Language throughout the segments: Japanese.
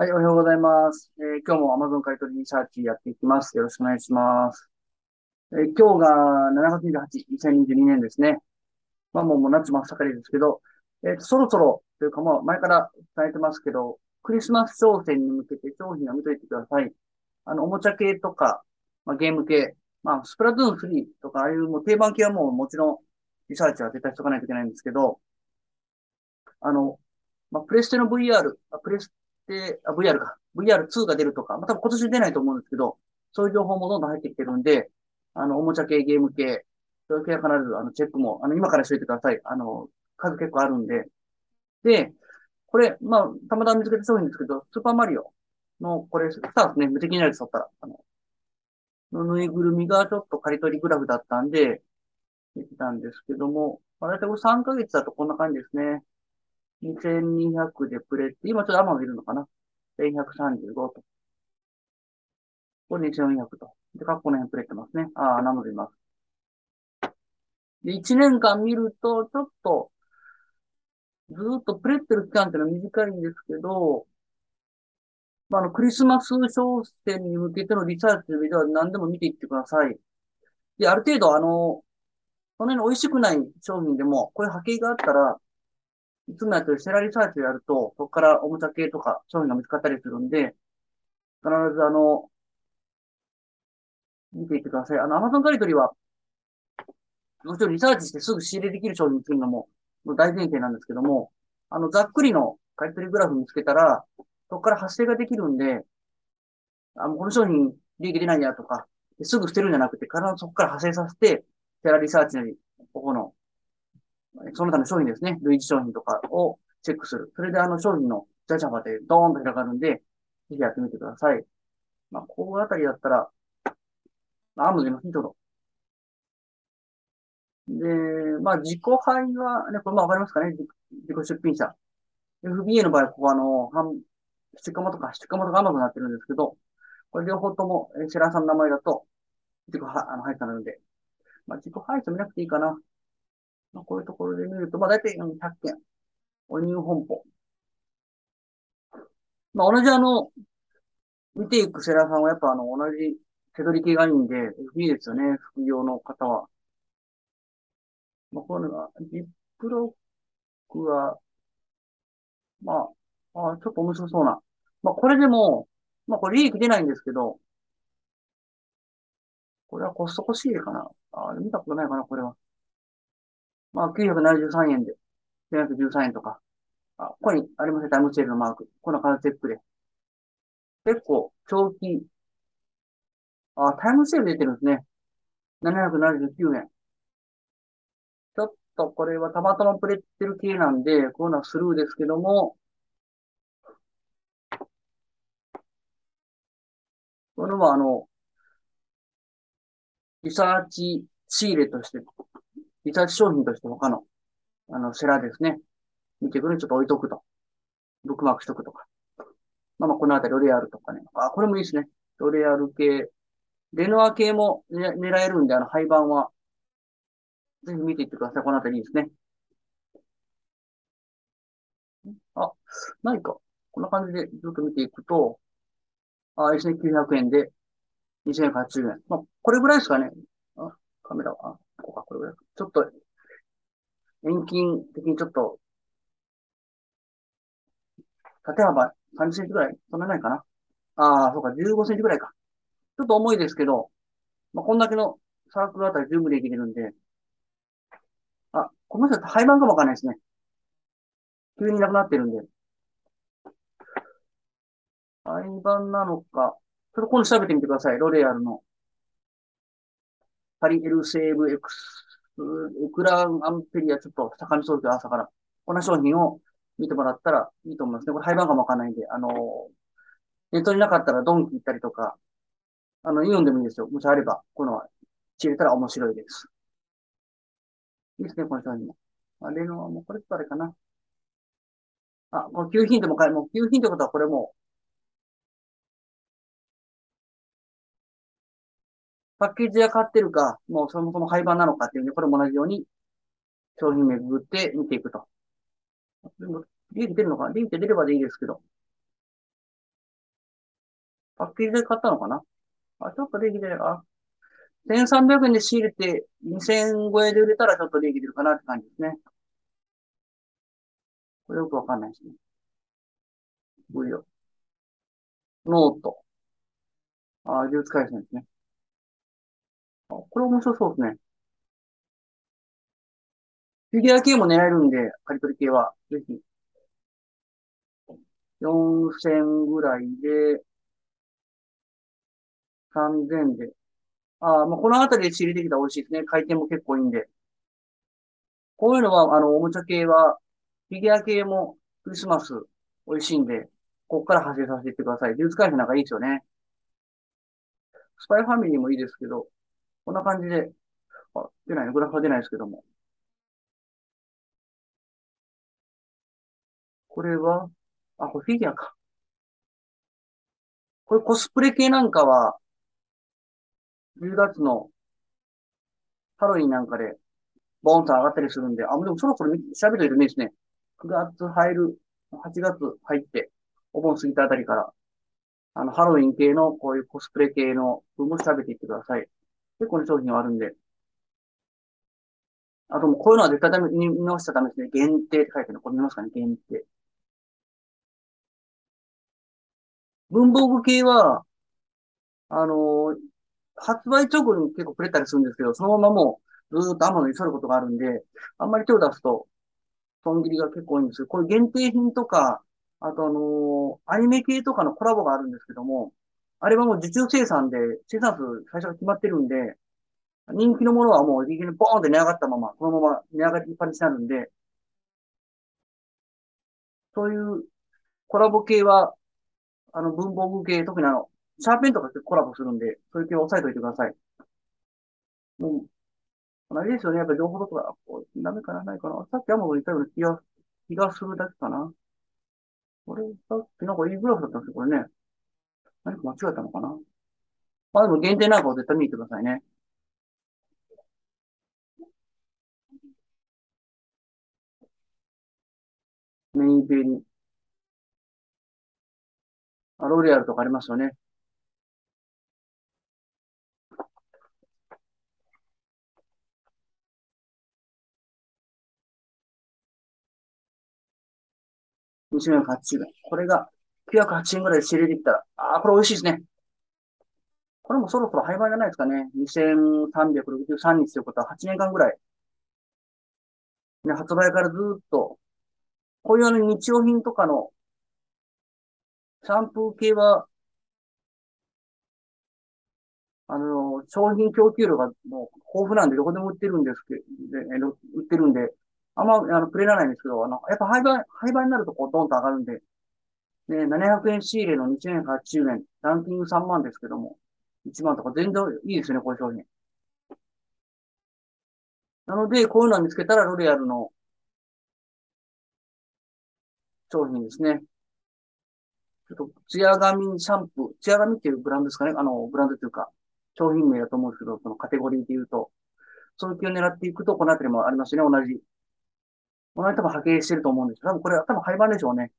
はい、おはようございます。えー今日も Amazon 買取リサーチやっていきます。よろしくお願いします。えー今日が7月28、2022年ですね。まあもうもう夏真っ盛りですけど、えーと、そろそろというかまあ前から伝えてますけど、クリスマス商戦に向けて商品を見といてください。あの、おもちゃ系とか、まあ、ゲーム系、まあ、スプラトゥーン3とか、ああいうもう定番系はもうもちろんリサーチは絶対しとかないといけないんですけど、あの、まあ、プレステの VR、プレスで、あ、VR か。VR2 が出るとか、まあ、多分今年出ないと思うんですけど、そういう情報もどんどん入ってきてるんで、あの、おもちゃ系、ゲーム系、そういう系は必ず、あの、チェックも、あの、今からしといてください。あの、数結構あるんで。で、これ、まあ、たまたま見つけた商品ですけど、スーパーマリオの、これ、スターですね、無敵になるやつだったら、あの、のぬいぐるみがちょっと刈り取りグラフだったんで、見てたんですけども、まあ、だいたいこれ3ヶ月だとこんな感じですね。2200でプレって、今ちょっとアマがいるのかな ?1135 と。これ2400と。で、過去の辺プレってますね。ああ、なのでいます。で、1年間見ると、ちょっと、ずっとプレってる期間っていうのは短いんですけど、まあ、あの、クリスマス商戦に向けてのリサーチのでは何でも見ていってください。で、ある程度、あの、そんなに美味しくない商品でも、こういう波形があったら、いつもやってるセラリサーチをやると、そこからおもちゃ系とか商品が見つかったりするんで、必ずあの、見ていってください。あの、アマゾンカリトリは、もちろんリサーチしてすぐ仕入れできる商品作るのも、もう大前提なんですけども、あの、ざっくりの買取グラフ見つけたら、そこから発生ができるんで、あの、この商品利益出ないやとか、すぐ捨てるんじゃなくて、必ずそこから派生させて、セラリサーチなり、ここのその他の商品ですね、類似商品とかをチェックする。それであの商品のジャジャバでドーンと広がるんで、ぜひやってみてください。まあ、ここあたりだったら、あ、もう出ますね、ちょうど。で、まあ、自己配は、ね、これまあわかりますかね？自己出品者。FBA の場合、ここあの、半、七カモとか七カモとか甘くなってるんですけど、これ両方とも、えシェラーさんの名前だと、自己は、あの、入ったので、まあ、自己配送見なくていいかな。まあ、こういうところで見ると、まあ、大体100件。お入本舗。まあ、同じあの、見ていくセラーさんはやっぱあの、同じ手取り系がいいんで、いいですよね、副業の方は。まあ、こういうのが、ジップロックは、まあ、あちょっと面白そうな。まあ、これでも、まあ、これ利益出ないんですけど、これはコストコ仕入れかな。あ、見たことないかな、これは。まあ、973円で、913円とか。あ、ここにありますね、タイムセールのマーク。このカーチェックで。結構、長期。あ、タイムセール出てるんですね。779円。ちょっとこれはたまたまプレってる系なんで、こういうのはスルーですけども、これはあの、リサーチ仕入れとしてリサーチ商品として他の、あの、セラーですね。見てくるにちょっと置いとくと。ブックマークしとくとか。まあまあ、このあたりロレアルとかね。あ、これもいいですね。ロレアル系。レノア系も、ね、狙えるんで、あの、廃盤は、ぜひ見ていってください。このあたりいいですね。あ、ないか。こんな感じでずっと見ていくと、あ、1900円で2080円。まあ、これぐらいですかね。あ、カメラは。こうか、これぐらい。ちょっと、遠近的にちょっと、縦幅30センチぐらいそんなないかなああ、そうか、15センチぐらいか。ちょっと重いですけど、まあ、こんだけのサークルあたり十分できるんで、あ、この人廃盤かもわかんないですね。急になくなってるんで。廃盤なのか。ちょっと今度調べてみてください。ロレアルの。パリエルセーブエクス、ウクランアンペリアちょっと高めそうですよ、朝から。この商品を見てもらったらいいと思いますね。これ廃盤かもわかんないんで、あの、ネットになかったらドンキ行ったりとか、あの、イオンでもいいですよ。もしあれば、このは、知れたら面白いです。いいですね、この商品も。あれの、もうこれってあれかな。あ、もう9品でも買え、もう9品ってことはこれもパッケージで買ってるか、もうそもそも廃盤なのかっていうね、これも同じように商品名ググって見ていくと。でも、利益出るのかな？利益出ればでいいですけど。パッケージで買ったのかな？あ、ちょっと利益で、あ、1300円で仕入れて2000超えで売れたらちょっと利益出るかなって感じですね。これよくわかんないですね。無料。ノート。あ、呪術回戦ですね。あ、これ面白そうですね。フィギュア系も狙えるんで、刈り取り系は。ぜひ。4000ぐらいで、3000で。ああ、まあ、この辺りで仕入れてきたら美味しいですね。回転も結構いいんで。こういうのは、あの、おもちゃ系は、フィギュア系もクリスマス美味しいんで、ここから派生させていってください。流使いなんかいいですよね。スパイファミリーもいいですけど、こんな感じで、あ、出ないね。グラフは出ないですけども。これは、あ、これフィギュアか。これコスプレ系なんかは、10月のハロウィンなんかで、ボーンと上がったりするんで、あ、でもそろそろ調べといてもいいですね。9月入る、8月入って、お盆過ぎたあたりから、あの、ハロウィン系の、こういうコスプレ系の分も調べていってください。結構な商品はあるんで。あともうこういうのは絶対見直しちゃダメですね。限定って書いてるの。これ見ますかね限定。文房具系は、あのー、発売直後に結構くれたりするんですけど、そのままもうずーっとアマゾンに去ることがあるんで、あんまり手を出すと、損切りが結構多いんですけど、こういう限定品とか、あとあのー、アニメ系とかのコラボがあるんですけども、あれはもう受注生産で、生産数最初が決まってるんで、人気のものはもう、いきなりボーンって値上がったまま、このまま値上がりっぱなしになるんで、そういうコラボ系は、あの、文房具系、特にあの、シャーペンとかコラボするんで、そういう系を押さえといてください。もう、同じですよね。やっぱ情報とか、こうダメかなないかな。さっきアマゾン言ったような気が、気がするだけかな。これ、さっきなんかいいグラフだったんですよ、これね。何か間違えたのかな？まあでも限定なんかを絶対見てくださいね。メインページ。あ、ロレアルとかありますよね。1 8。これが980円ぐらいで仕入れてきたら、ああ、これ美味しいですね。これもそろそろ廃盤じゃないですかね。2363日ということは8年間ぐらい。ね、発売からずっと、こういうあの日用品とかのシャンプー系は、あの、商品供給量がもう豊富なんでどこでも売ってるんですけど、売ってるんで、あんま、あの、くれらないんですけど、あの、やっぱ廃盤、廃盤になるとこう、ドンと上がるんで、ね、700円仕入れの2080円、ランキング3万ですけども、1万とか全然いいですね、こういう商品。なので、こういうのを見つけたら、ロレアルの商品ですね。ちょっと、ツヤ髪シャンプー、ツヤ髪っていうブランドですかね。あの、ブランドというか、商品名だと思うんですけど、そのカテゴリーで言うと、そういう気を狙っていくと、このあたりもありますね、同じ。同じ多分波形してると思うんですけど、多分これは多分廃盤でしょうね。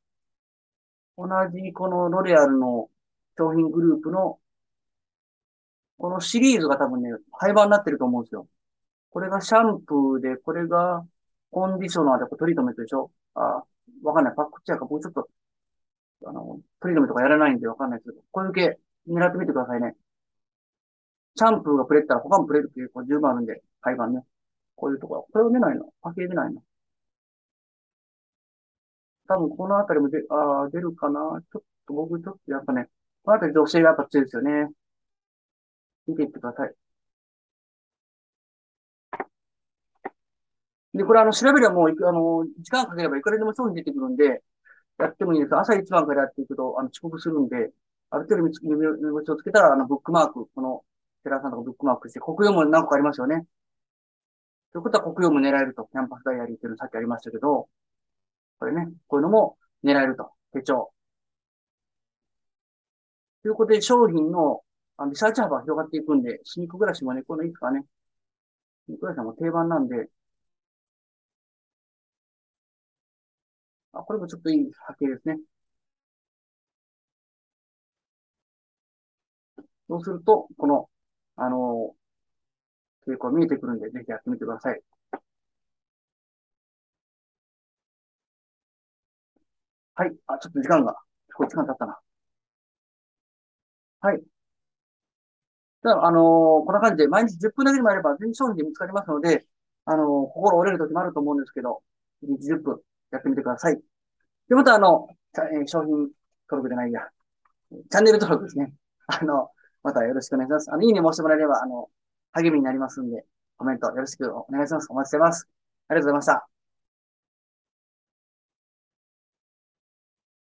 同じこのロレアルの商品グループの、このシリーズが多分ね、廃盤になってると思うんですよ。これがシャンプーで、これがコンディショナーでこれトリートメントでしょ？あ、わかんない。パックチェアか、僕ちょっと、あの、トリートメントとかやらないんでわかんないですけど、こういう系狙ってみてくださいね。シャンプーがプレったら他もプレるっていう、こう十分あるんで、廃盤ね。こういうところ。これを出ないのパッケージ出ないの多分このあたりもで、あ出るかなちょっと僕ちょっとやっぱね、このあたり女性がやっぱ強いですよね。見ていってください。で、これあの、調べればもう、あの、時間かければいくらでも商品出てくるんで、やってもいいです。朝一番からやっていくと、あの、遅刻するんで、ある程度見つけ、目星をつけたら、あの、ブックマーク、この、寺さんとかブックマークして、国用も何個かありますよね。ということは国用も狙えると、キャンパスダイアリーっていうのさっきありましたけど、これね、こういうのも狙えると。手帳。ということで、商品のリサーチ幅が広がっていくんで、スニーク暮らしもね、このいつかね、スニーク暮らしも定番なんで、あ、これもちょっといい波形ですね。そうすると、この、あの、傾向見えてくるんで、ぜひやってみてください。はい。あ、ちょっと時間が、すごい時間経ったな。はい。じゃあ、あのーこんな感じで、毎日10分だけでもやれば、全商品で見つかりますので、あのー心折れる時もあると思うんですけど、1日10分やってみてください。で、また、あの、えー商品登録じゃないや、チャンネル登録ですね。あの、またよろしくお願いします。あの、いいね申してもらえれば、あの、励みになりますんで、コメントよろしくお願いします。お待ちしてます。ありがとうございました。